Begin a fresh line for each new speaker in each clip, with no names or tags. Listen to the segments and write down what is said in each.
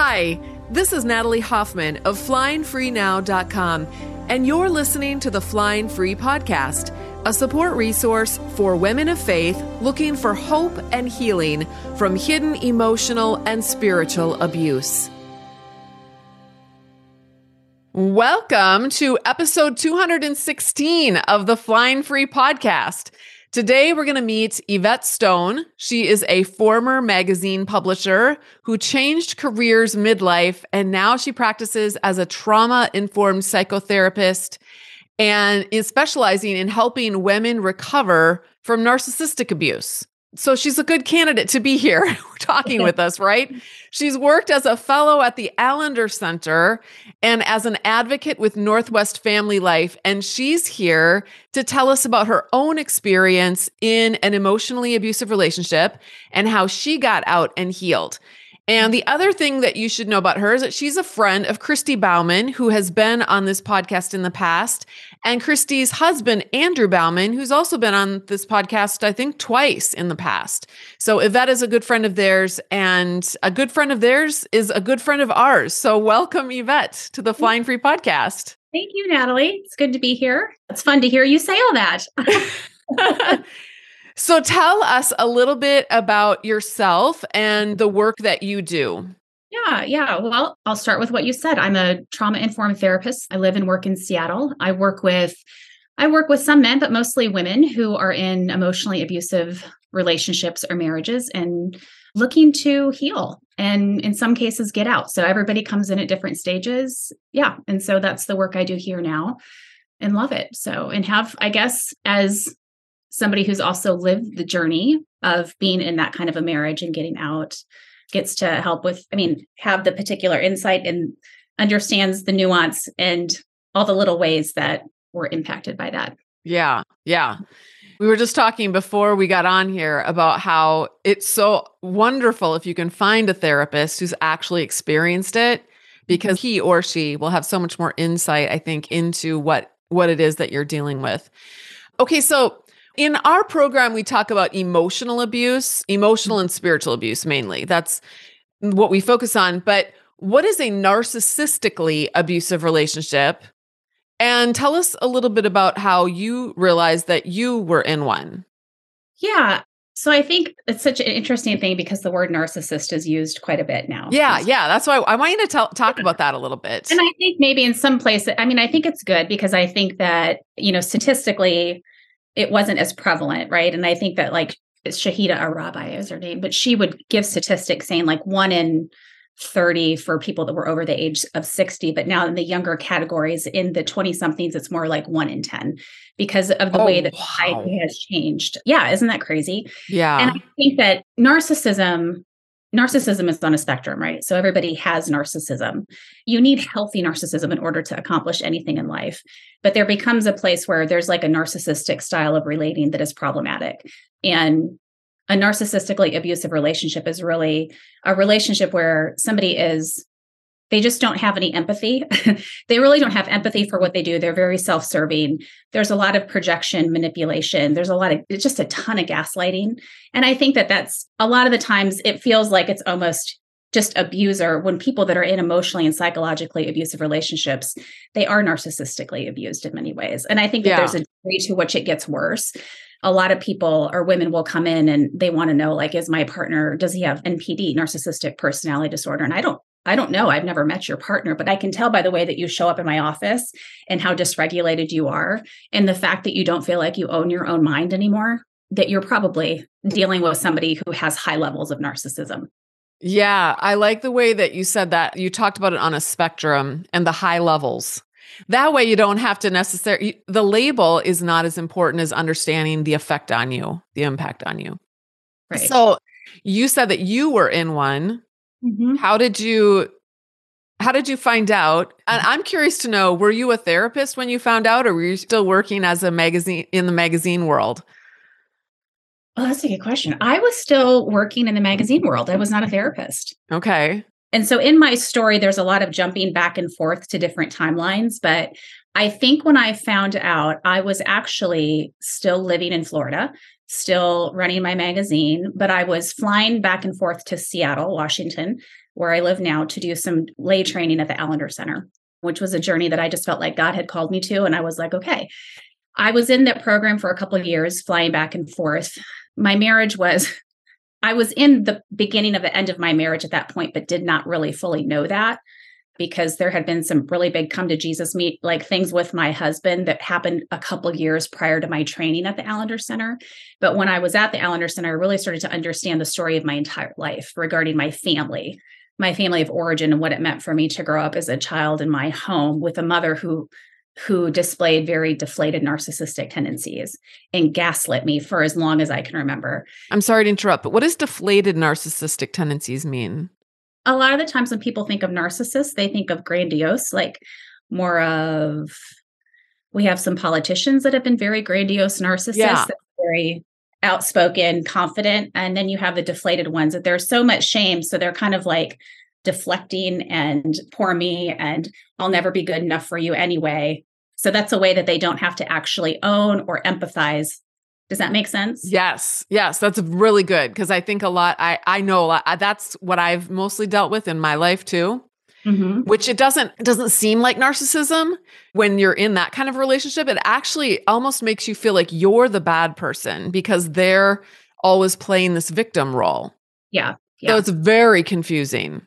Hi, this is Natalie Hoffman of FlyingFreeNow.com, and you're listening to the Flying Free Podcast, a support resource for women of faith looking for hope and healing from hidden emotional and spiritual abuse. Welcome to episode 216 of the Flying Free Podcast. Today, we're going to meet Yvette Stone. She is a former magazine publisher who changed careers midlife, and now she practices as a trauma informed psychotherapist and is specializing in helping women recover from narcissistic abuse. So she's a good candidate to be here talking with us, right? She's worked as a fellow at the Allender Center and as an advocate with Northwest Family Life. And she's here to tell us about her own experience in an emotionally abusive relationship and how she got out and healed. And the other thing that you should know about her is that she's a friend of Christy Bauman, who has been on this podcast in the past, and Christy's husband, Andrew Bauman, who's also been on this podcast, I think, twice in the past. So Yvette is a good friend of theirs, and a good friend of theirs is a good friend of ours. So welcome, Yvette, to the Flying Free podcast.
Thank you, Natalie. It's good to be here. It's fun to hear you say all that.
So tell us a little bit about yourself and the work that you do.
Yeah, yeah. Well, I'll start with what you said. I'm a trauma informed therapist. I live and work in Seattle. I work with I work with some men, but mostly women who are in emotionally abusive relationships or marriages and looking to heal and in some cases get out. So everybody comes in at different stages. Yeah. And so that's the work I do here now and love it. So, and have, I guess, as somebody who's also lived the journey of being in that kind of a marriage and getting out gets to help with i mean have the particular insight and understands the nuance and all the little ways that were impacted by that.
Yeah yeah. We were just talking before we got on here about how it's so wonderful if you can find a therapist who's actually experienced it because he or she will have so much more insight i think into what what it is that you're dealing with. Okay so in our program, we talk about emotional abuse, emotional mm-hmm. and spiritual abuse mainly. That's what we focus on. But what is a narcissistically abusive relationship? And tell us a little bit about how you realized that you were in one.
Yeah. So I think it's such an interesting thing because the word narcissist is used quite a bit now.
Yeah, yeah. That's why I want you to tell, talk about that a little bit.
And I think maybe in some places, I mean, I think it's good because I think that, you know, statistically, it wasn't as prevalent, right? And I think that like Shahida Arabi is her name, but she would give statistics saying like one in 30 for people that were over the age of 60 but now in the younger categories in the 20 somethings it's more like 1 in 10 because of the oh, way that wow. society has changed yeah isn't that crazy
yeah
and i think that narcissism narcissism is on a spectrum, right? So everybody has narcissism. You need healthy narcissism in order to accomplish anything in life. But there becomes a place where there's like a narcissistic style of relating that is problematic. And a narcissistically abusive relationship is really a relationship where somebody is they just don't have any empathy. they really don't have empathy for what they do. They're very self serving. There's a lot of projection manipulation. There's a lot of, it's just a ton of gaslighting. And I think that that's a lot of the times it feels like it's almost just abuser when people that are in emotionally and psychologically abusive relationships they are narcissistically abused in many ways and i think that yeah. there's a degree to which it gets worse a lot of people or women will come in and they want to know like is my partner does he have npd narcissistic personality disorder and i don't I don't know. I've never met your partner, but I can tell by the way that you show up in my office and how dysregulated you are, and the fact that you don't feel like you own your own mind anymore, that you're probably dealing with somebody who has high levels of narcissism.
Yeah, I like the way that you said that. You talked about it on a spectrum and the high levels. That way, you don't have to necessarily, the label is not as important as understanding the effect on you, the impact on you. Right. So, you said that you were in one Mm-hmm. How did you how did you find out? And I'm curious to know, were you a therapist when you found out or were you still working as a magazine in the magazine world?
Well, that's a good question. I was still working in the magazine world. I was not a therapist.
Okay.
And so in my story, there's a lot of jumping back and forth to different timelines. But I think when I found out, I was actually still living in Florida. Still running my magazine, but I was flying back and forth to Seattle, Washington, where I live now, to do some lay training at the Allender Center, which was a journey that I just felt like God had called me to. And I was like, okay. I was in that program for a couple of years, flying back and forth. My marriage was, I was in the beginning of the end of my marriage at that point, but did not really fully know that because there had been some really big come to Jesus meet like things with my husband that happened a couple years prior to my training at the Allender Center. But when I was at the Allender Center, I really started to understand the story of my entire life regarding my family, my family of origin, and what it meant for me to grow up as a child in my home with a mother who who displayed very deflated narcissistic tendencies and gaslit me for as long as I can remember.
I'm sorry to interrupt, but what does deflated narcissistic tendencies mean?
A lot of the times when people think of narcissists, they think of grandiose, like more of we have some politicians that have been very grandiose narcissists, yeah. very outspoken, confident, and then you have the deflated ones that there's so much shame, so they're kind of like deflecting and poor me and I'll never be good enough for you anyway. So that's a way that they don't have to actually own or empathize does that make sense?
Yes. Yes, that's really good because I think a lot I I know a lot that's what I've mostly dealt with in my life too. Mm-hmm. Which it doesn't it doesn't seem like narcissism when you're in that kind of relationship. It actually almost makes you feel like you're the bad person because they're always playing this victim role.
Yeah. yeah.
So it's very confusing.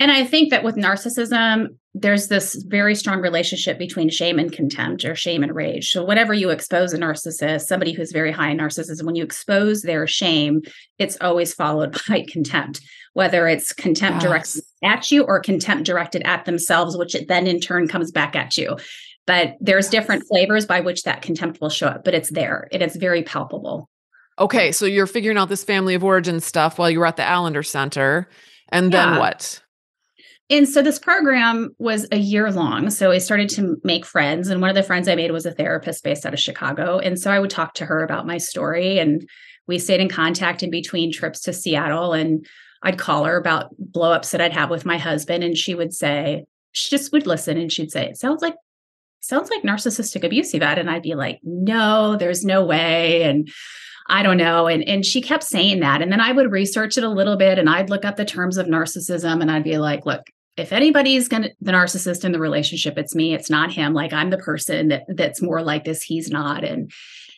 And I think that with narcissism, there's this very strong relationship between shame and contempt or shame and rage. So, whatever you expose a narcissist, somebody who's very high in narcissism, when you expose their shame, it's always followed by contempt, whether it's contempt yes. directed at you or contempt directed at themselves, which it then in turn comes back at you. But there's different flavors by which that contempt will show up, but it's there. and It is very palpable.
Okay. So, you're figuring out this family of origin stuff while you were at the Allender Center. And then yeah. what?
And so this program was a year long. So I started to make friends. And one of the friends I made was a therapist based out of Chicago. And so I would talk to her about my story. And we stayed in contact in between trips to Seattle. And I'd call her about blowups that I'd have with my husband. And she would say, she just would listen and she'd say, It sounds like sounds like narcissistic abuse, Yvette. And I'd be like, no, there's no way. And I don't know. And and she kept saying that. And then I would research it a little bit and I'd look up the terms of narcissism and I'd be like, look, if anybody's going to the narcissist in the relationship it's me it's not him. Like i'm the person that that's more like this he's not. And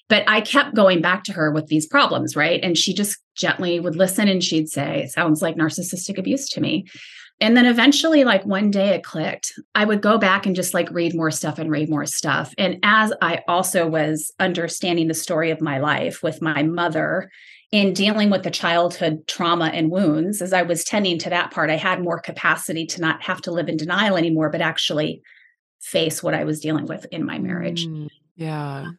but i kept going back to her with these problems right? And she just gently would listen and she'd say sounds like narcissistic abuse to me. And then eventually like one day it clicked. I would go back and just like read more stuff and read more stuff. And as i also was understanding the story of my life with my mother in dealing with the childhood trauma and wounds, as I was tending to that part, I had more capacity to not have to live in denial anymore, but actually face what I was dealing with in my marriage. Mm,
yeah.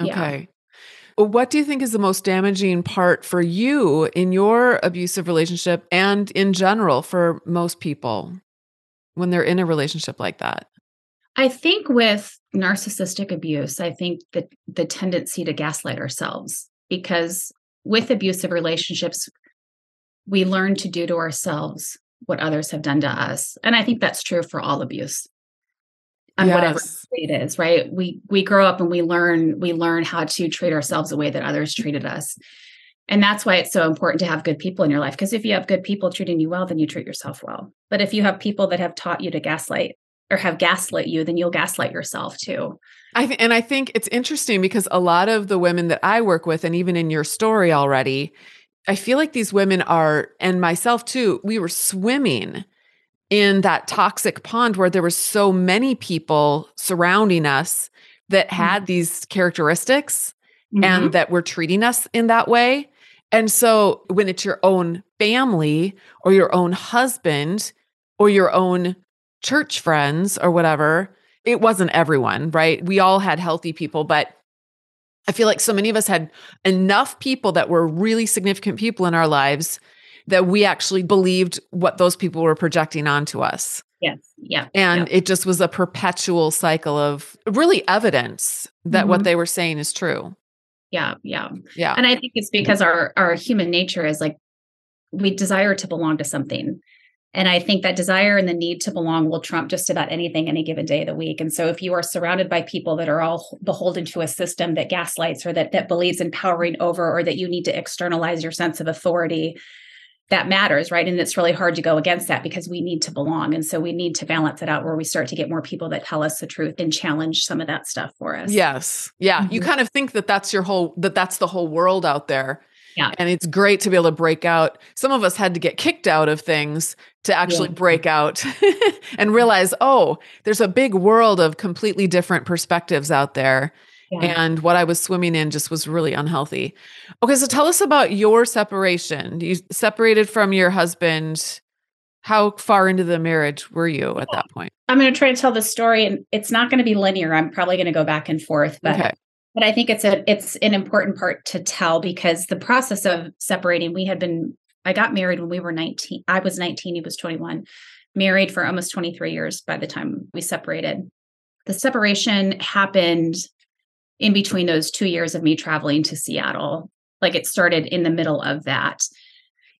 Okay. Yeah. Well, what do you think is the most damaging part for you in your abusive relationship and in general for most people when they're in a relationship like that?
I think with narcissistic abuse, I think that the tendency to gaslight ourselves because with abusive relationships, we learn to do to ourselves what others have done to us. And I think that's true for all abuse. And yes. whatever it is, right? We we grow up and we learn we learn how to treat ourselves the way that others treated us. And that's why it's so important to have good people in your life. Because if you have good people treating you well, then you treat yourself well. But if you have people that have taught you to gaslight or have gaslit you, then you'll gaslight yourself too.
I th- and I think it's interesting because a lot of the women that I work with, and even in your story already, I feel like these women are, and myself too, we were swimming in that toxic pond where there were so many people surrounding us that had mm-hmm. these characteristics mm-hmm. and that were treating us in that way. And so when it's your own family or your own husband or your own church friends or whatever, it wasn't everyone, right? We all had healthy people, but I feel like so many of us had enough people that were really significant people in our lives that we actually believed what those people were projecting onto us.
Yes. Yeah.
And yeah. it just was a perpetual cycle of really evidence that mm-hmm. what they were saying is true.
Yeah. Yeah.
Yeah.
And I think it's because our our human nature is like we desire to belong to something And I think that desire and the need to belong will trump just about anything any given day of the week. And so if you are surrounded by people that are all beholden to a system that gaslights or that that believes in powering over or that you need to externalize your sense of authority, that matters, right? And it's really hard to go against that because we need to belong. And so we need to balance it out where we start to get more people that tell us the truth and challenge some of that stuff for us.
Yes. Yeah. Mm-hmm. You kind of think that that's your whole, that that's the whole world out there.
Yeah.
And it's great to be able to break out. Some of us had to get kicked out of things to actually yeah. break out and realize, oh, there's a big world of completely different perspectives out there. Yeah. And what I was swimming in just was really unhealthy. Okay, so tell us about your separation. You separated from your husband. How far into the marriage were you at that point?
I'm going to try to tell the story, and it's not going to be linear. I'm probably going to go back and forth, but okay. But I think it's a it's an important part to tell because the process of separating. We had been. I got married when we were 19. I was 19. He was 21. Married for almost 23 years by the time we separated. The separation happened in between those two years of me traveling to Seattle. Like it started in the middle of that.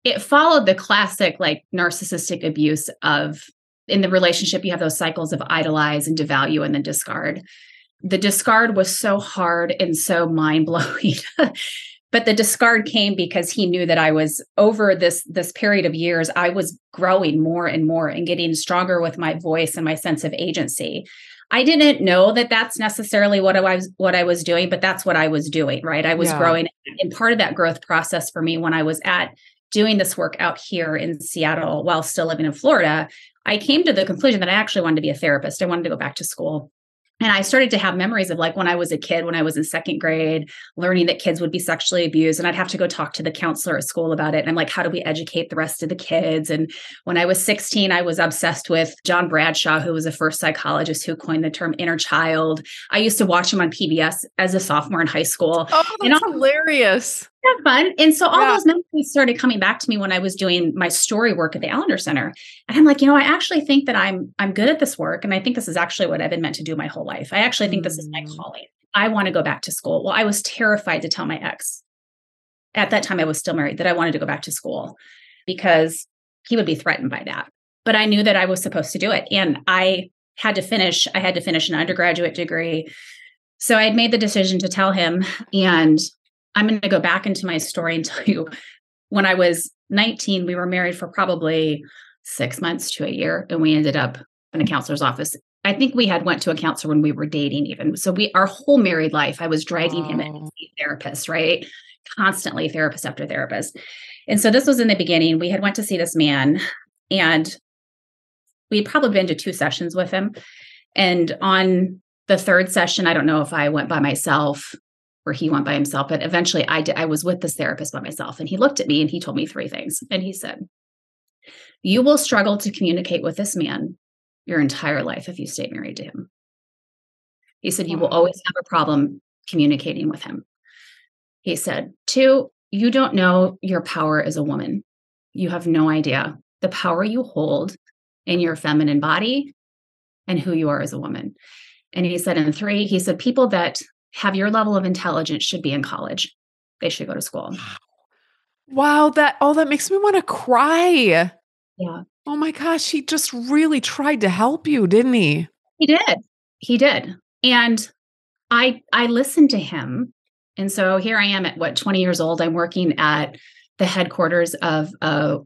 It followed the classic, like narcissistic abuse of in the relationship, you have those cycles of idolize and devalue and then discard. The discard was so hard and so mind blowing. but the discard came because he knew that I was over this this period of years I was growing more and more and getting stronger with my voice and my sense of agency. I didn't know that that's necessarily what I was what I was doing, but that's what I was doing, right? I was yeah. growing and part of that growth process for me when I was at doing this work out here in Seattle while still living in Florida, I came to the conclusion that I actually wanted to be a therapist. I wanted to go back to school and I started to have memories of like when I was a kid, when I was in second grade, learning that kids would be sexually abused. And I'd have to go talk to the counselor at school about it. And I'm like, how do we educate the rest of the kids? And when I was 16, I was obsessed with John Bradshaw, who was the first psychologist who coined the term inner child. I used to watch him on PBS as a sophomore in high school.
Oh, that's and hilarious
have fun. And so all yeah. those memories started coming back to me when I was doing my story work at the Allender Center. And I'm like, you know, I actually think that I'm I'm good at this work. And I think this is actually what I've been meant to do my whole life. I actually think this is my mm. calling. I want to go back to school. Well, I was terrified to tell my ex. At that time, I was still married that I wanted to go back to school because he would be threatened by that. But I knew that I was supposed to do it. And I had to finish, I had to finish an undergraduate degree. So I had made the decision to tell him. And I'm going to go back into my story and tell you when I was 19, we were married for probably six months to a year, and we ended up in a counselor's office. I think we had went to a counselor when we were dating, even. So we, our whole married life, I was dragging him in therapist, right? Constantly therapist after therapist. And so this was in the beginning. We had went to see this man, and we'd probably been to two sessions with him. And on the third session, I don't know if I went by myself where he went by himself. But eventually I did, I was with this therapist by myself and he looked at me and he told me three things. And he said, You will struggle to communicate with this man your entire life if you stay married to him. He said, You will always have a problem communicating with him. He said, Two, you don't know your power as a woman. You have no idea the power you hold in your feminine body and who you are as a woman. And he said, and three, he said, people that have your level of intelligence should be in college. They should go to school.
Wow, that oh that makes me want to cry.
Yeah.
Oh my gosh, he just really tried to help you, didn't he?
He did. He did. And I I listened to him. And so here I am at what 20 years old. I'm working at the headquarters of a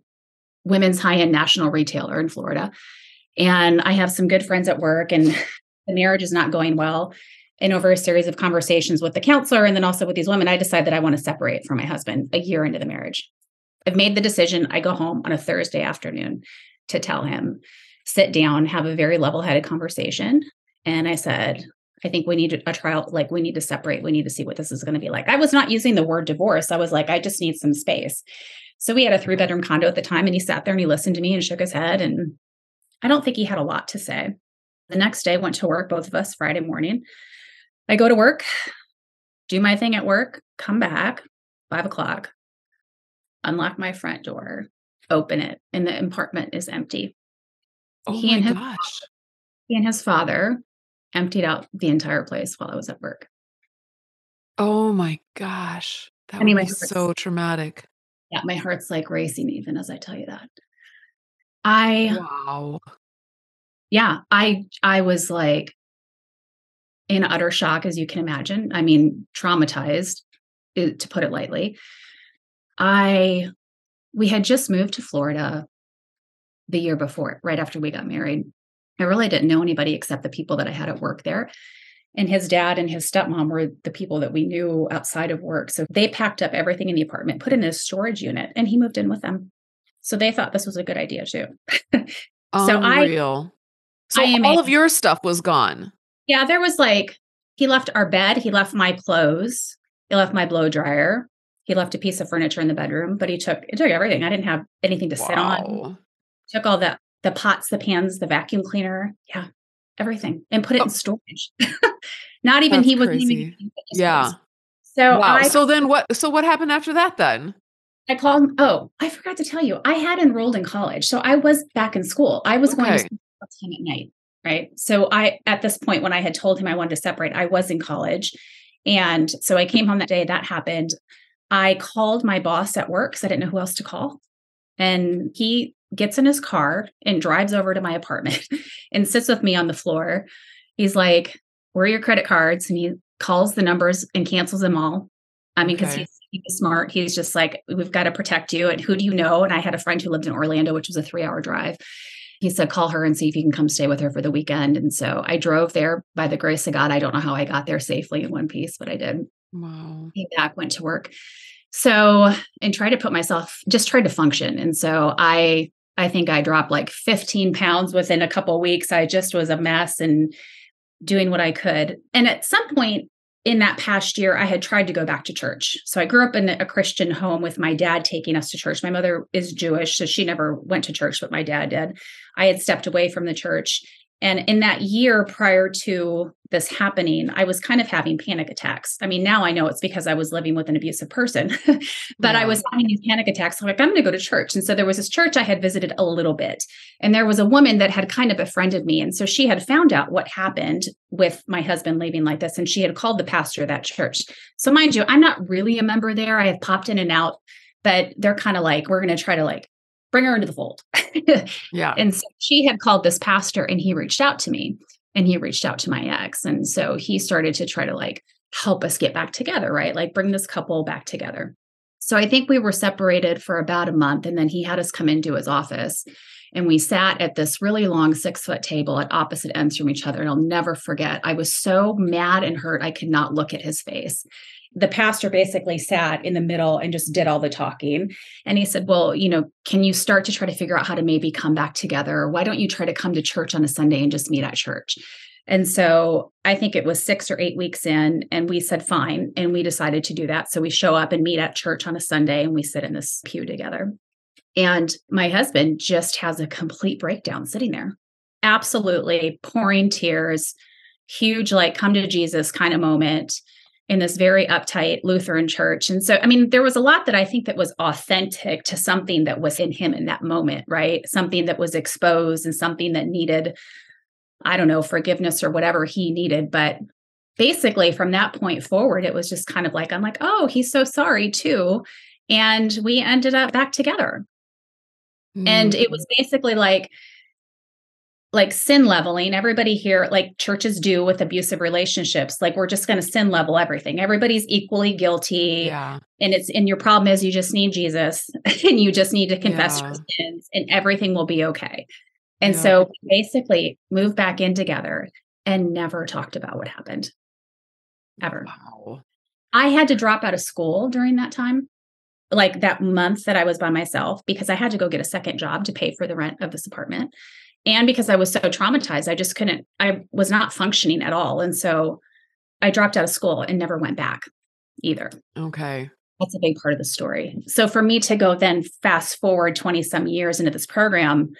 women's high-end national retailer in Florida. And I have some good friends at work and the marriage is not going well and over a series of conversations with the counselor and then also with these women, I decide that I want to separate from my husband a year into the marriage. I've made the decision. I go home on a Thursday afternoon to tell him, sit down, have a very level headed conversation. And I said, I think we need a trial, like we need to separate. We need to see what this is going to be like. I was not using the word divorce. I was like, I just need some space. So we had a three bedroom condo at the time, and he sat there and he listened to me and shook his head. And I don't think he had a lot to say. The next day, went to work, both of us, Friday morning. I go to work, do my thing at work, come back, five o'clock, unlock my front door, open it, and the apartment is empty.
Oh he my and his, gosh.
He and his father emptied out the entire place while I was at work.
Oh my gosh. That anyway, would be so traumatic.
Yeah, my heart's like racing even as I tell you that. I
Wow.
yeah, I I was like in utter shock as you can imagine. I mean, traumatized to put it lightly. I we had just moved to Florida the year before, right after we got married. I really didn't know anybody except the people that I had at work there. And his dad and his stepmom were the people that we knew outside of work. So they packed up everything in the apartment, put in a storage unit, and he moved in with them. So they thought this was a good idea too. So I-
Unreal. so
I
all
a-
of your stuff was gone.
Yeah, there was like he left our bed, he left my clothes, he left my blow dryer, he left a piece of furniture in the bedroom, but he took it took everything. I didn't have anything to sit on. Took all the the pots, the pans, the vacuum cleaner, yeah, everything, and put it
Oh.
in storage. Not even
That's
he wasn't
crazy.
just
Yeah.
So
wow.
I
so then what so what happened after that then?
I called. Him, oh, I forgot to tell you, I had enrolled in college, so I was back in school. I was going to school time at night, right? So I, at this point, when I had told him I wanted to separate, I was in college, and so I came home that day. That happened. I called my boss at work because I didn't know who else to call, and he gets in his car and drives over to my apartment and sits with me on the floor. He's like, "Where are your credit cards?" And he calls the numbers and cancels them all. I mean, because
Okay.
he's he's smart. He's just like, we've got to protect you. And who do you know? And I had a friend who lived in Orlando, which was a three hour drive. He said, call her and see if you can come stay with her for the weekend. And so I drove there by the grace of God. I don't know how I got there safely in one piece, but I did.
Wow.
Came back, went to work. So, and tried to put myself, just tried to function. And so I, I think I dropped like 15 pounds within a couple weeks. I just was a mess and doing what I could. And at some point in that past year, I had tried to go back to church. So I grew up in a Christian home with my dad taking us to church. My mother is Jewish, so she never went to church, but my dad did. I had stepped away from the church. And in that year prior to this happening, I was kind of having panic attacks. I mean, now I know it's because I was living with an abusive person, but I was having these panic attacks. I'm like, I'm going to go to church. And so there was this church I had visited a little bit. And there was a woman that had kind of befriended me. And so she had found out what happened with my husband leaving like this. And she had called the pastor of that church. So, mind you, I'm not really a member there. I have popped in and out, but they're kind of like, we're going to try to like bring her into the fold.
Yeah.
and so she had called this pastor and he reached out to me and he reached out to my ex. And so he started to try to like help us get back together, right? Like bring this couple back together. So I think we were separated for about a month. And then he had us come into his office and we sat at this really long six foot table at opposite ends from each other. And I'll never forget, I was so mad and hurt, I could not look at his face. The pastor basically sat in the middle and just did all the talking. And he said, Well, you know, can you start to try to figure out how to maybe come back together? Why don't you try to come to church on a Sunday and just meet at church? And so I think it was six or eight weeks in, and we said, fine. And we decided to do that. So we show up and meet at church on a Sunday and we sit in this pew together. And my husband just has a complete breakdown sitting there, absolutely pouring tears, huge, like, come to Jesus kind of moment in this very uptight Lutheran church. And so, I mean, there was a lot that I think that was authentic to something that was in him in that moment, right? Something that was exposed and something that needed, I don't know, forgiveness or whatever he needed. But basically, from that point forward, it was just kind of like, I'm like, oh, he's so sorry too. And we ended up back together. And it was mm. basically like, like sin leveling everybody here like churches do with abusive relationships like we're just going to sin level everything everybody's equally guilty
yeah.
and it's and your problem is you just need jesus and you just need to confess your sins and everything will be okay and
Yeah.
so we basically moved back in together and never talked about what happened ever
Wow.
I had to drop out of school during that time, like that month that I was by myself, because I had to go get a second job to pay for the rent of this apartment. And because I was so traumatized, I just couldn't, I was not functioning at all. And so I dropped out of school and never went back either.
Okay.
That's a big part of the story. So for me to go then fast forward 20 some years into this program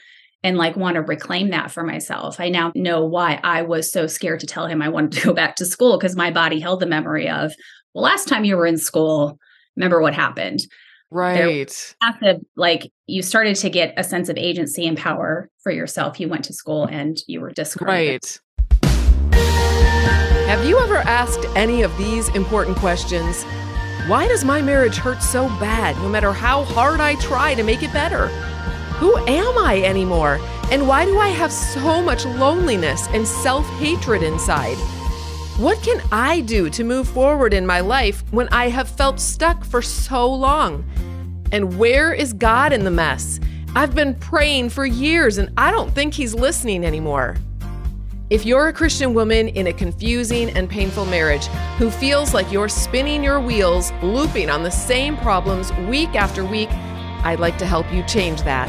and like want to reclaim that for myself, I now know why I was so scared to tell him I wanted to go back to school because my body held the memory of, well, last time you were in school, remember what happened?
Right.
Massive, like you started to get a sense of agency and power for yourself. You went to school and you were discarded.
Right. Have you ever asked any of these important questions? Why does my marriage hurt so bad no matter how hard I try to make it better?
Who am I anymore? And why do I have so much loneliness and self hatred inside? What can I do to move forward in my life when I have felt stuck for so long? And where is God in the mess? I've been praying for years and I don't think He's listening anymore. If you're a Christian woman in a confusing and painful marriage who feels like you're spinning your wheels, looping on the same problems week after week, I'd like to help you change that.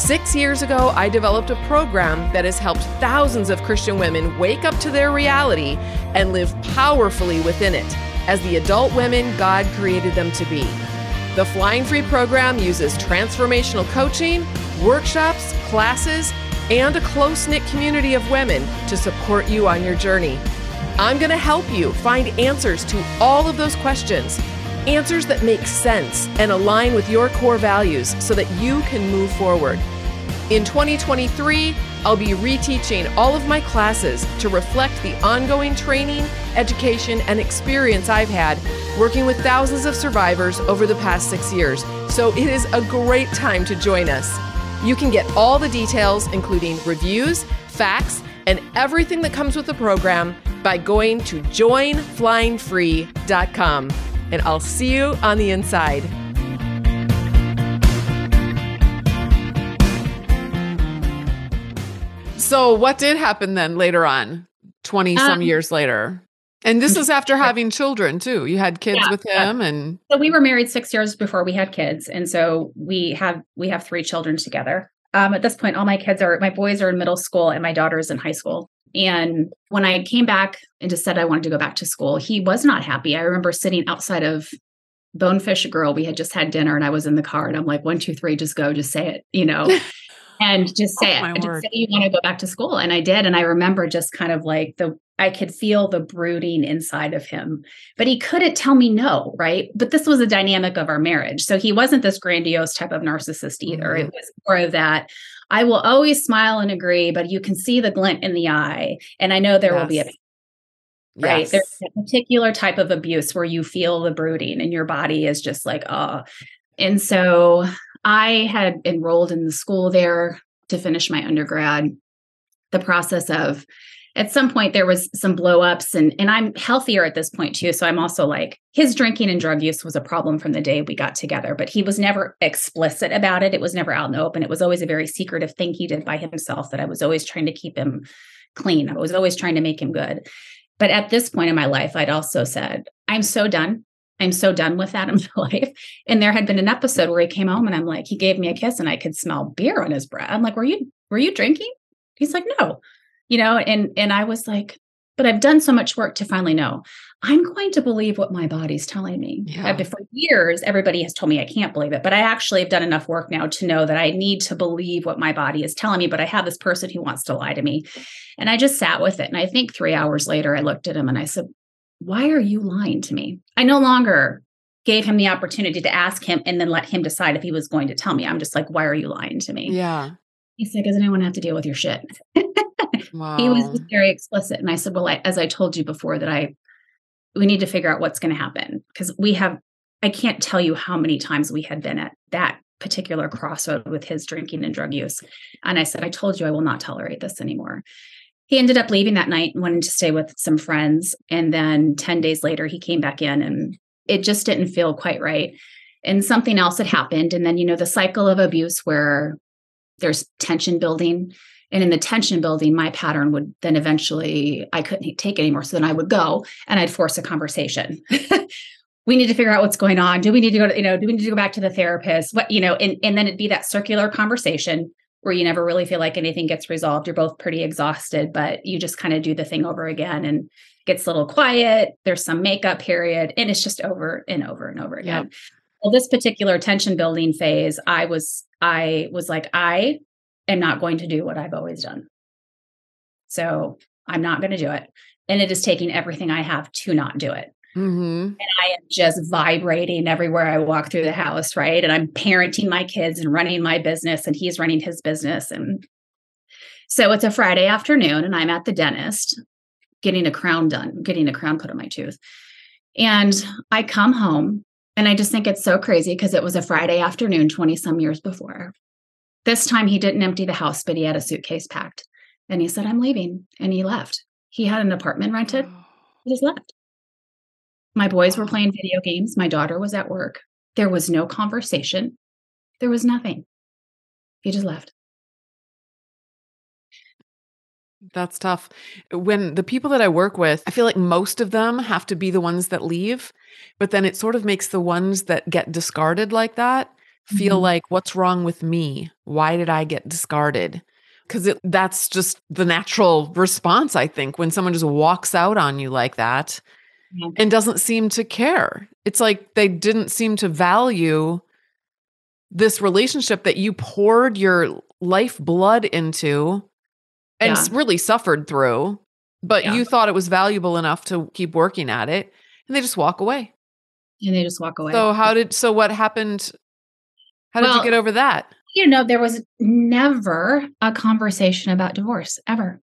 Six years ago, I developed a program that has helped thousands of Christian women wake up to their reality and live powerfully within it as the adult women God created them to be. The Flying Free program uses transformational coaching, workshops, classes, and a close knit community of women to support you on your journey. I'm going to help you find answers to all of those questions, answers that make sense and align with your core values so that you can move forward. In 2023, I'll be reteaching all of my classes to reflect the ongoing training, education, and experience I've had working with thousands of survivors over the past six years. So it is a great time to join us. You can get all the details, including reviews, facts, and everything that comes with the program by going to joinflyingfree.com. And I'll see you on the inside. So, what did happen then later on, 20 some um, years later? And this was after having children too. You had kids yeah, with him and
So we were married 6 years before we had kids and so we have we have 3 children together. Um, at this point all my kids are my boys are in middle school and my daughter is in high school. And when I came back and just said I wanted to go back to school, he was not happy. I remember sitting outside of Bonefish Grill. We had just had dinner and I was in the car and I'm like, one, two, three, just go, just say it, you know. and just say oh, it. Just say you want to go back to school. And I did. And I remember just kind of like the I could feel the brooding inside of him, but he couldn't tell me no, right? But this was a dynamic of our marriage. So he wasn't this grandiose type of narcissist either. Mm-hmm. It was more of that I will always smile and agree, but you can see the glint in the eye. And I know there yes. will be a right? Yes. There's a particular type of abuse where you feel the brooding and your body is just like, oh. And so I had enrolled in the school there to finish my undergrad. The process of at some point there was some blowups and and I'm healthier at this point too. So I'm also like his drinking and drug use was a problem from the day we got together but he was never explicit about it. It was never out in the open. It was always a very secretive thing he did by himself that I was always trying to keep him clean. I was always trying to make him good. But at this point in my life I'd also said I'm so done. I'm so done with that in my life. And there had been an episode where he came home and I'm like, he gave me a kiss and I could smell beer on his breath. I'm like, were you, were you drinking? He's like, no you know and and i was like but i've done so much work to finally know. I'm going to believe what my body's telling me. Yeah. for years everybody has told me i can't believe it but i actually have done enough work now to know that i need to believe what my body is telling me but i have this person who wants to lie to me. And i just sat with it and i think three hours later i looked at him and i said why are you lying to me? I no longer gave him the opportunity to ask him and then let him decide if he was going to tell me. I'm just like why are you lying to me?
Yeah.
He said because i don't want to have to deal with your shit Wow. He was very explicit. And I said, Well, I, as I told you before, that I, we need to figure out what's going to happen because we have, I can't tell you how many times we had been at that particular crossroad with his drinking and drug use. And I said, I told you I will not tolerate this anymore. He ended up leaving that night and wanted to stay with some friends. And then 10 days later, he came back in and it just didn't feel quite right. And something else had happened. And then, you know, the cycle of abuse where there's tension building and in the tension building, my pattern would then eventually, I couldn't take it anymore. So then I would go and I'd force a conversation. we need to figure out what's going on. Do we need to go to, you know, do we need to go back to the therapist? What, you know, and, and then it'd be that circular conversation where you never really feel like anything gets resolved. You're both pretty exhausted, but you just kind of do the thing over again and gets a little quiet. There's some makeup period and it's just over and over and over again. Yep. Well, this particular tension building phase, I was, I was like, I am not going to do what I've always done. So I'm not going to do it. And it is taking everything I have to not do it. Mm-hmm. And I am just vibrating everywhere I walk through the house, right? And I'm parenting my kids and running my business, and he's running his business. And so it's a Friday afternoon, and I'm at the dentist getting a crown done, getting a crown put on my tooth. And I come home, and I just think it's so crazy because it was a Friday afternoon 20 some years before. This time he didn't empty the house, but he had a suitcase packed. And he said, I'm leaving. And he left. He had an apartment rented. He just left. My boys were playing video games. My daughter was at work. There was no conversation. There was nothing. He just left.
That's tough. When the people that I work with, I feel like most of them have to be the ones that leave, but then it sort of makes the ones that get discarded like that feel
Mhm.
like what's wrong with me? Why did I get discarded? Cuz that's just the natural response I think when someone just walks out on you like that
Yeah.
and doesn't seem to care. It's like they didn't seem to value this relationship that you poured your life blood into and
Yeah.
really suffered through, but
Yeah.
you thought it was valuable enough to keep working at it and they just walk away.
And they just walk away.
So how did so what happened? How did you get over that?
you know, there was never a conversation about divorce ever.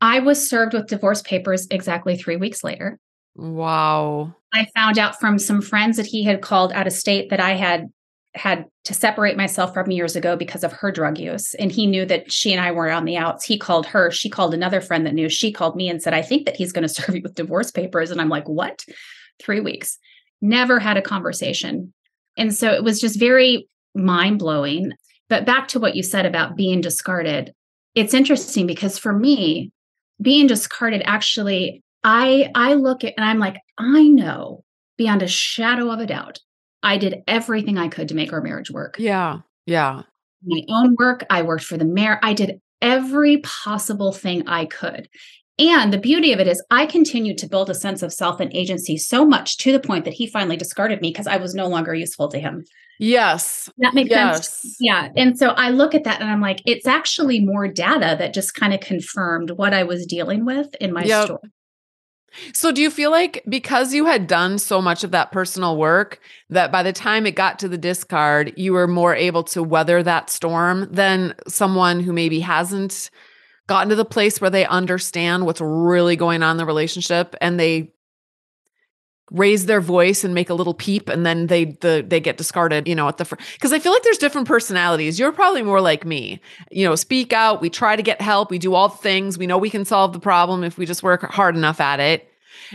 I was served with divorce papers exactly three weeks later.
Wow.
I found out from some friends that he had called out of state that I had had to separate myself from years ago because of her drug use. And he knew that she and I were on the outs. He called her. She called another friend that knew. She called me and said, I think that he's going to serve you with divorce papers. And I'm like, what? Three weeks. Never had a conversation. And so it was just very mind blowing. But back to what you said about being discarded, it's interesting because for me, being discarded actually, I I look at and I'm like, I know beyond a shadow of a doubt, I did everything I could to make our marriage work.
Yeah. Yeah.
My own work, I worked for the mayor, I did every possible thing I could. And the beauty of it is, I continued to build a sense of self and agency so much to the point that he finally discarded me because I was no longer useful to him.
Yes.
That makes sense. Yeah. And so I look at that and I'm like, it's actually more data that just kind of confirmed what I was dealing with in my
Yep.
story.
So do you feel like because you had done so much of that personal work that by the time it got to the discard, you were more able to weather that storm than someone who maybe hasn't gotten to the place where they understand what's really going on in the relationship and they raise their voice and make a little peep and then they the they get discarded you know at the because i feel like there's different personalities. You're probably more like me. You know speak out. We try to get help. We do all the things. We know we can solve the problem if we just work hard enough at it.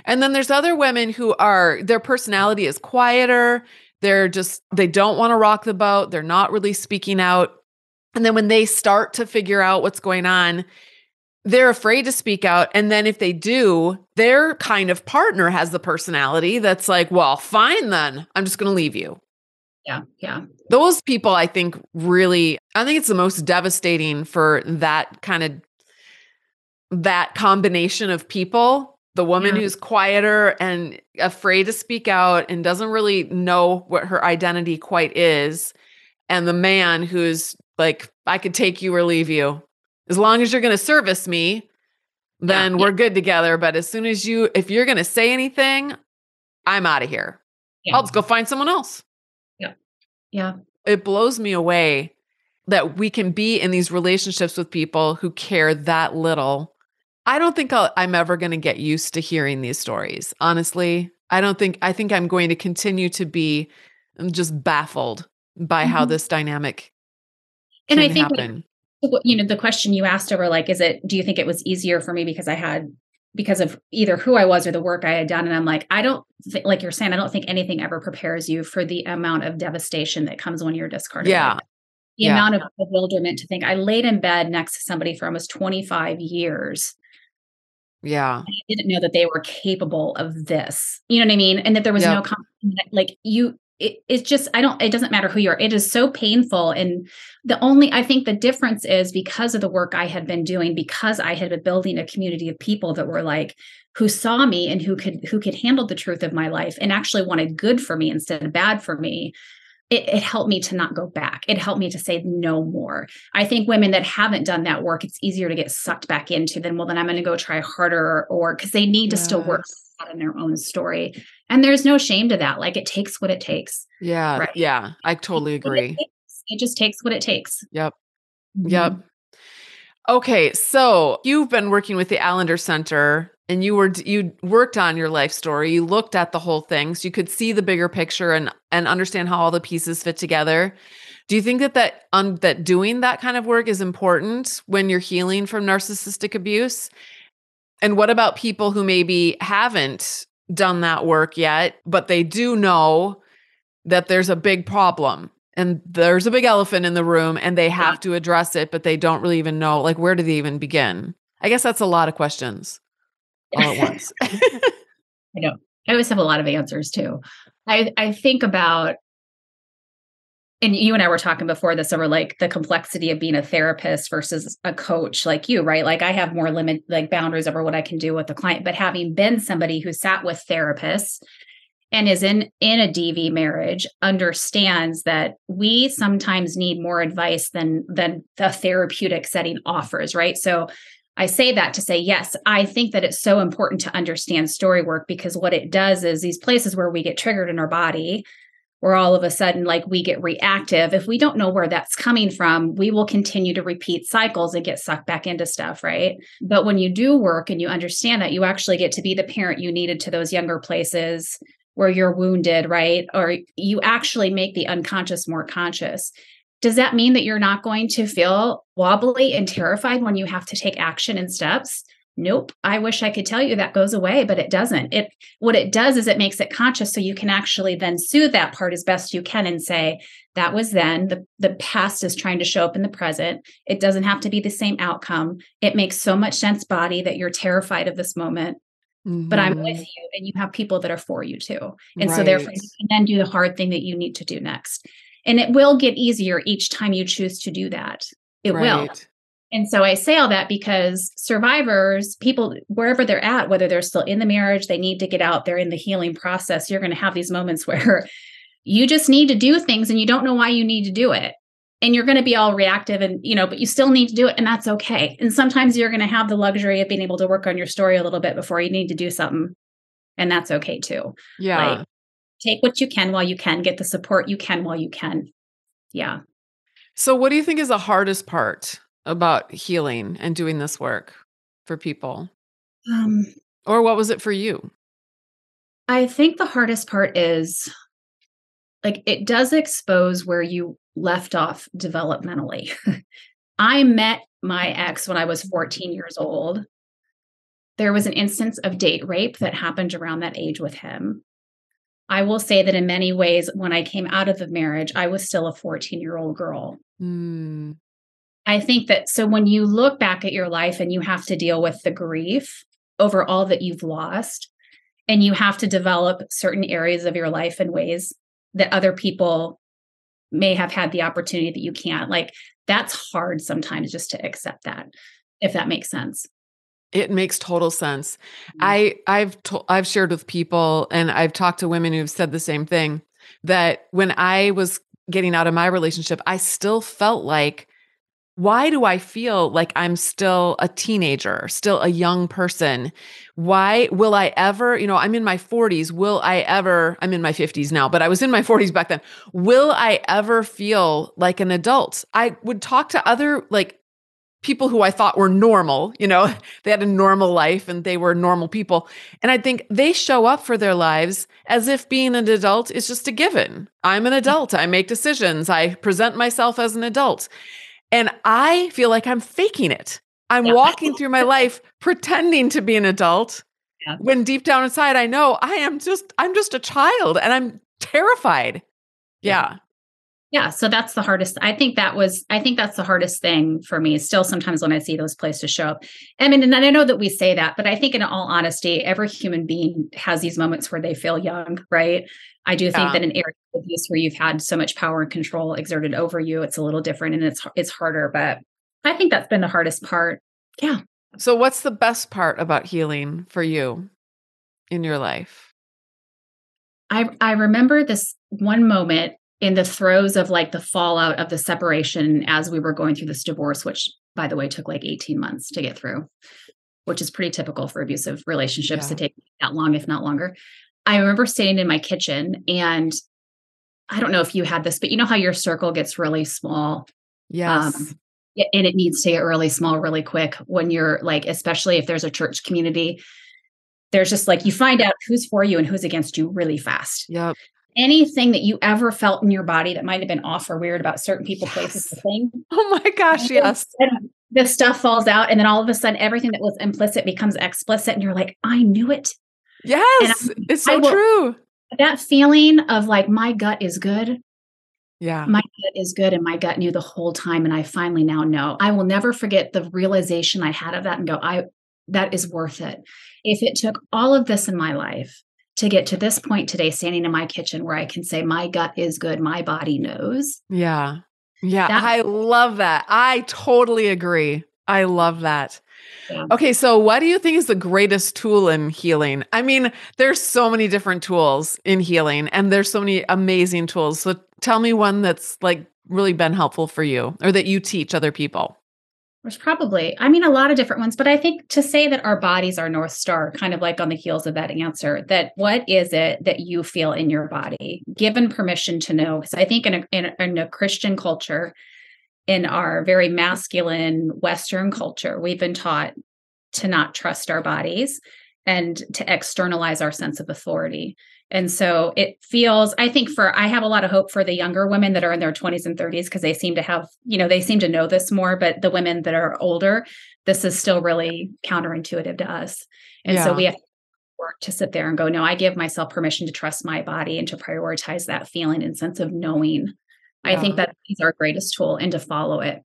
And then there's other women who are their personality is quieter. They're just they don't want to rock the boat. They're not really speaking out. And then when they start to figure out what's going on they're afraid to speak out. And then if they do, their kind of partner has the personality that's like, well, fine, then I'm just going to leave you.
Yeah. Yeah.
Those people, I think, really, I think it's the most devastating for that kind of that combination of people. The woman
Yeah.
who's quieter and afraid to speak out and doesn't really know what her identity quite is. And the man who's like, I could take you or leave you as long as you're going to service me then
Yeah.
we're good together but as soon as you if you're going to say anything i'm out of here
Yeah.
i'll just go find someone else
Yeah. Yeah.
It blows me away that we can be in these relationships with people who care that little i don't think I'll, i'm ever going to get used to hearing these stories honestly i don't think i think i'm going to continue to be um, just baffled by how
Mhm.
this dynamic
And I think
happen
you know the question you asked over like is it do you think it was easier for me because i had because of either who i was or the work i had done and i'm like i don't think like you're saying i don't think anything ever prepares you for the amount of devastation that comes when you're discarded
Yeah.
like the
Yeah.
amount of bewilderment to think i laid in bed next to somebody for almost 25 years
yeah
I didn't know that they were capable of this. You know what I mean? And that there was no
Yep.
com- like you it, it's just I don't it doesn't matter who you are. It is so painful and the only I think the difference is because of the work I had been doing because I had been building a community of people that were like who saw me and who could who could handle the truth of my life and actually wanted good for me instead of bad for me. It, it helped me to not go back. It helped me to say no more. I think women that haven't done that work, it's easier to get sucked back into than, well, then I'm going to go try harder or because they need to still work Out in their own story. And there's no shame to that. Like it takes what it takes.
yeah
Right.
yeah i totally
what it
agree
takes. It just takes what it takes.
Yep.
Mhm.
Yep. Okay, so you've been working with the Allender Center and you were you worked on your life story. You looked at the whole thing so you could see the bigger picture and and understand how all the pieces fit together. Do you think that that um, that doing that kind of work is important when you're healing from narcissistic abuse? And what about people who maybe haven't done that work yet, but they do know that there's a big problem and there's a big elephant in the room and they have to address it, but they don't really even know like where do they even begin? I guess that's a lot of questions all at once.
I know. I always have a lot of answers too. I I think about and you and I were talking before this over like the complexity of being a therapist versus a coach like you, right? Like I have more limit like boundaries over what I can do with the client, but having been somebody who sat with therapists and is in in a DV marriage understands that we sometimes need more advice than than the therapeutic setting offers, right? So I say that to say, yes, I think that it's so important to understand story work because what it does is these places where we get triggered in our body, where all of a sudden, like we get reactive, if we don't know where that's coming from, we will continue to repeat cycles and get sucked back into stuff, right? But when you do work and you understand that, you actually get to be the parent you needed to those younger places where you're wounded, right? Or you actually make the unconscious more conscious. Does that mean that you're not going to feel wobbly and terrified when you have to take action and steps? Nope. I wish I could tell you that goes away, but it doesn't. It what it does is it makes it conscious so you can actually then soothe that part as best you can and say, that was then. The the past is trying to show up in the present. It doesn't have to be the same outcome. It makes so much sense, body, that you're terrified of this moment. Mm-hmm. But I'm with mm-hmm. you, and you have people that are for you too. And right. so therefore you can then do the hard thing that you need to do next. And it will get easier each time you choose to do that. It right. will. And so I say all that because survivors, people, wherever they're at, whether they're still in the marriage, they need to get out, they're in the healing process, you're going to have these moments where you just need to do things and you don't know why you need to do it. And you're going to be all reactive and, you know, but you still need to do it and that's okay. And sometimes you're going to have the luxury of being able to work on your story a little bit before you need to do something. And that's okay too.
Yeah.
Like, take what you can while you can, get the support you can while you can. Yeah.
So, what do you think is the hardest part about healing and doing this work for people? Um, or what was it for you?
I think the hardest part is like it does expose where you left off developmentally. I met my ex when I was 14 years old. There was an instance of date rape that happened around that age with him. I will say that in many ways, when I came out of the marriage, I was still a 14 year old girl. Mm. I think that so when you look back at your life and you have to deal with the grief over all that you've lost, and you have to develop certain areas of your life in ways that other people may have had the opportunity that you can't, like that's hard sometimes just to accept that, if that makes sense.
It makes total sense. Mm-hmm. I I've to, I've shared with people and I've talked to women who've said the same thing that when I was getting out of my relationship, I still felt like why do I feel like I'm still a teenager, still a young person? Why will I ever, you know, I'm in my 40s. Will I ever, I'm in my 50s now, but I was in my 40s back then. Will I ever feel like an adult? I would talk to other like people who I thought were normal, you know, they had a normal life and they were normal people. And I think they show up for their lives as if being an adult is just a given. I'm an mm. adult. I make decisions. I present myself as an adult. And I feel like I'm faking it. I'm yeah. walking through my life pretending to be an adult yeah. when deep down inside I know I am just I'm just a child and I'm terrified. yeah. yeah
yeah so that's the hardest i think that was i think that's the hardest thing for me still sometimes when i see those places show up i mean and i know that we say that but i think in all honesty every human being has these moments where they feel young right i do think that um in areas of abuse where you've had so much power and control exerted over you it's a little different and it's it's harder but i think that's been the hardest part yeah
so what's the best part about healing for you in your life
I, I remember this one moment in the throes of like the fallout of the separation as we were going through this divorce, which by the way took like 18 months to get through, which is pretty typical for abusive relationships yeah. to take that long, if not longer. I remember sitting in my kitchen and I don't know if you had this, but you know how your circle gets really small.
Yes. Um,
and it needs to get really small really quick when you're like, especially if there's a church community, there's just like you find out who's for you and who's against you really fast.
Yep.
anything that you ever felt in your body that might have been off or weird about certain people,
Yes.
places, or things.
Oh my gosh, yes.
The stuff falls out, and then all of a sudden, everything that was implicit becomes explicit, and you're like, I knew it.
Yes. It's so
will-
true.
That feeling of like, my gut is good.
Yeah.
My gut is good, and my gut knew the whole time, and I finally now know. I will never forget the realization I had of that and go, I that is worth it. If it took all of this in my life to get to this point today, standing in my kitchen where I can say, my gut is good, my body knows.
Yeah. Yeah.
That-
I love that. I totally agree. I love that.
Yeah.
Okay. So, what do you think is the greatest tool in healing? I mean, there's so many different tools in healing, and there's so many amazing tools. So, tell me one that's like really been helpful for you or that you teach other people.
There's probably, I mean, a lot of different ones, but I think to say that our bodies are North Star, kind of like on the heels of that answer, that what is it that you feel in your body, given permission to know? Because I think in a, in, a, in a Christian culture, in our very masculine Western culture, we've been taught to not trust our bodies and to externalize our sense of authority. And so it feels, I think for, I have a lot of hope for the younger women that are in their 20s and 30s because they seem to have, you know, they seem to know this more. But the women that are older, this is still really counterintuitive to us. And so we have to work to sit there and go, no, I give myself permission to trust my body and to prioritize that feeling and sense of knowing. I think that is our greatest tool and to follow it.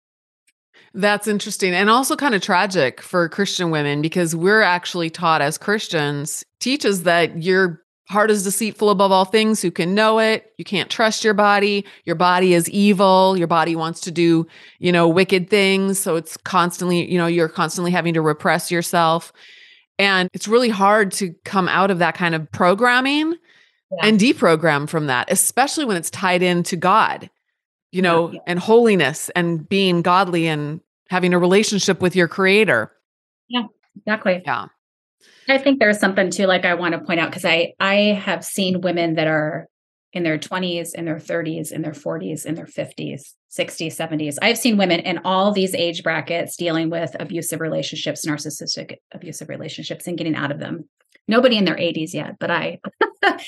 That's interesting and also kind of tragic for Christian women because we're actually taught as Christians teaches that your heart is deceitful above all things who can know it? You can't trust your body. Your body is evil. Your body wants to do you know wicked things so it's constantly you know you're constantly having to repress yourself and it's really hard to come out of that kind of programming
Yeah.
and deprogram from that especially when it's tied into God you know
yeah.
and holiness and being godly and having a relationship with your creator Yeah,
Exactly.
yeah
I think there's something too, like I want to point out, because I I have seen women that are in their 20s, in their 30s, in their 40s, in their 50s, 60s, 70s. I've seen women in all these age brackets dealing with abusive relationships, narcissistic abusive relationships, and getting out of them. Nobody in their 80s yet, but I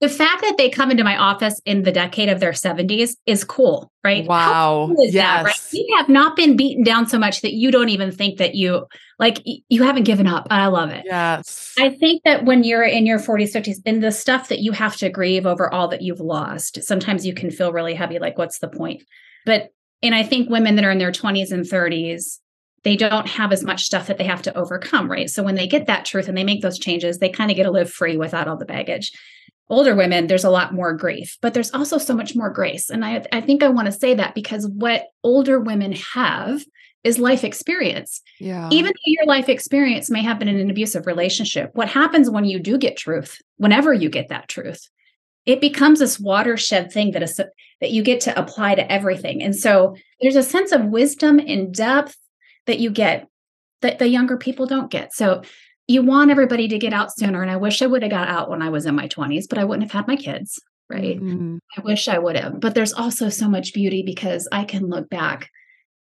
the fact that they come into my office in the decade of their 70s is cool, right?
Wow
cool is that, right?
yes
You have not been beaten down so much that you don't even think that you like you haven't given up. I love it.
yes
I think that when you're in your 40s, 50s, in the stuff that you have to grieve over all that you've lost, sometimes you can feel really heavy, like, what's the point? But, and I think women that are in their 20s and 30s, they don't have as much stuff that they have to overcome, right? So when they get that truth and they make those changes, they kind of get to live free without all the baggage. Older women, there's a lot more grief, but there's also so much more grace. And I, I think I want to say that because what older women have is life experience
yeah
even though your life experience may have been in an abusive relationship, what happens when you do get truth, whenever you get that truth, it becomes this watershed thing that is that you get to apply to everything. And so there's a sense of wisdom and depth that you get that the younger people don't get. So you want everybody to get out sooner. And I wish I would have got out when I was in my 20s, but I wouldn't have had my kids. Right.
Mhm.
I wish I would have. But there's also so much beauty because I can look back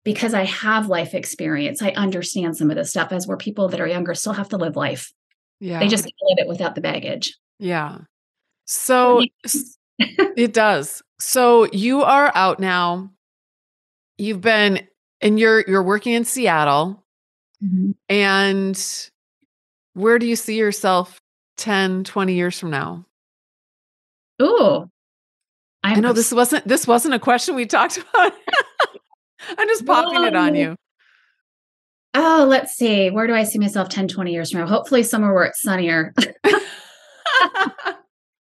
because I have life experience. I understand some of this stuff as where people that are younger still have to live life.
yeah
They just live it without the baggage.
yeah so it does so you are out now you've been and you're you're working in Seattle and where do you see yourself 10 20 years from now
Ooh. I'm
I know this wasn't this wasn't a question we talked about. I'm just popping it on you.
Oh, let's see. Where do I see myself 10, 20 years from now? Hopefully somewhere where it's sunnier.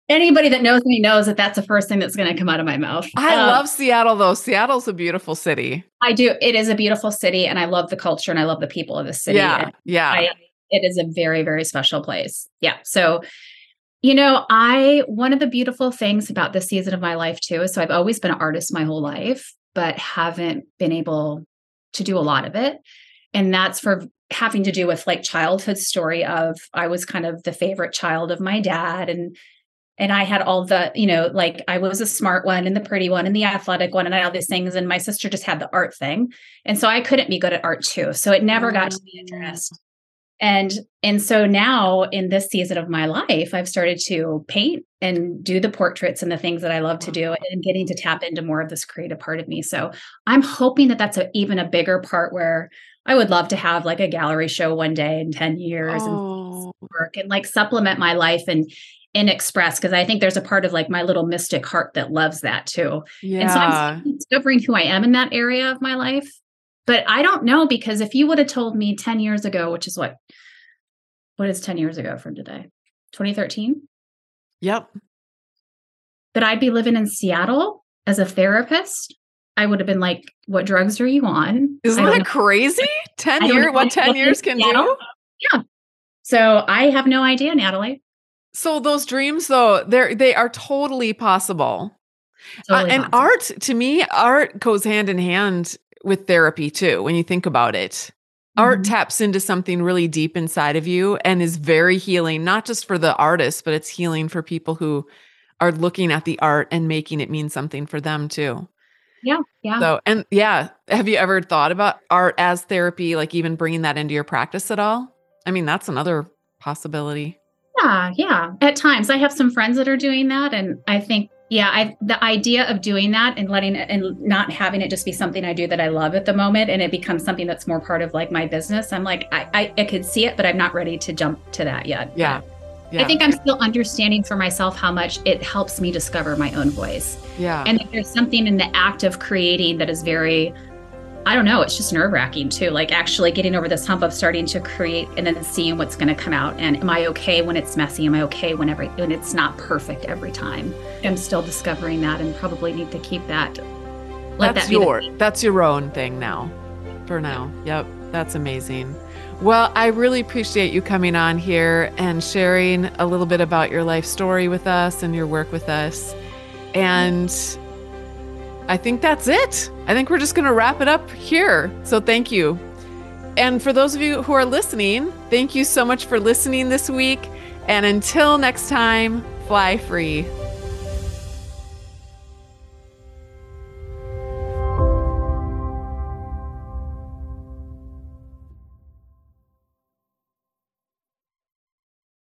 Anybody that knows me knows that that's the first thing that's going to come out of my mouth.
I
Um,
love Seattle though. Seattle's a beautiful city.
I do. It is a beautiful city and I love the culture and I love the people of the city.
yeah. Yeah.
I, it is a very, very special place. Yeah. So, you know, I, one of the beautiful things about this season of my life too is so I've always been an artist my whole life, but haven't been able to do a lot of it. And that's for having to do with like childhood story of I was kind of the favorite child of my dad and and I had all the, you know, like I was a smart one and the pretty one and the athletic one and I had all these things. And my sister just had the art thing. And so I couldn't be good at art too. So it never got to be
Mm.
And and so now in this season of my life, I've started to paint and do the portraits and the things that I love to do and getting to tap into more of this creative part of me. So I'm hoping that that's a, even a bigger part where I would love to have like a gallery show one day in 10 years oh. and work and like supplement my life and and express because I think there's a part of like my little mystic heart that loves that too. Yeah. And so I'm discovering who I am in that area of my life. But I don't know because if you would have told me 10 years ago, which is what what is 10 years ago from today? 2013?
Yep.
That I'd be living in Seattle as a therapist, I would have been like, what drugs are you on?
Isn't that know. crazy? 10 years, what 10 years can do?
Yeah. So I have no idea, Natalie.
So those dreams though, they're they are totally possible. Totally uh, and possible. art to me, art goes hand in hand with therapy too when you think about it. Mm-hmm. Art taps into something really deep inside of you and is very healing, not just for the artist, but it's healing for people who are looking at the art and making it mean something for them too.
Yeah. Yeah.
So, and yeah, have you ever thought about art as therapy, like even bringing that into your practice at all? I mean, that's another possibility.
Yeah, yeah. At times, I have some friends that are doing that, and I think, yeah, I the idea of doing that and letting it and not having it just be something I do that I love at the moment, and it becomes something that's more part of like my business. I'm like, I I, I could see it, but I'm not ready to jump to that yet.
Yeah.
yeah. I think I'm still understanding for myself how much it helps me discover my own voice.
Yeah.
And there's something in the act of creating that is very I don't know, it's just nerve wracking too. Like actually getting over this hump of starting to create and then seeing what's going to come out. And am I okay when it's messy? Am I okay when every when it's not perfect every time? I'm still discovering that and probably need to keep that.
Let that's that your that's your own thing now. For now. Yep. That's amazing. Well, I really appreciate you coming on here and sharing a little bit about your life story with us and your work with us. And I think that's it. I think we're just going to wrap it up here. So thank you. And for those of you who are listening, thank you so much for listening this week. And until next time, fly free.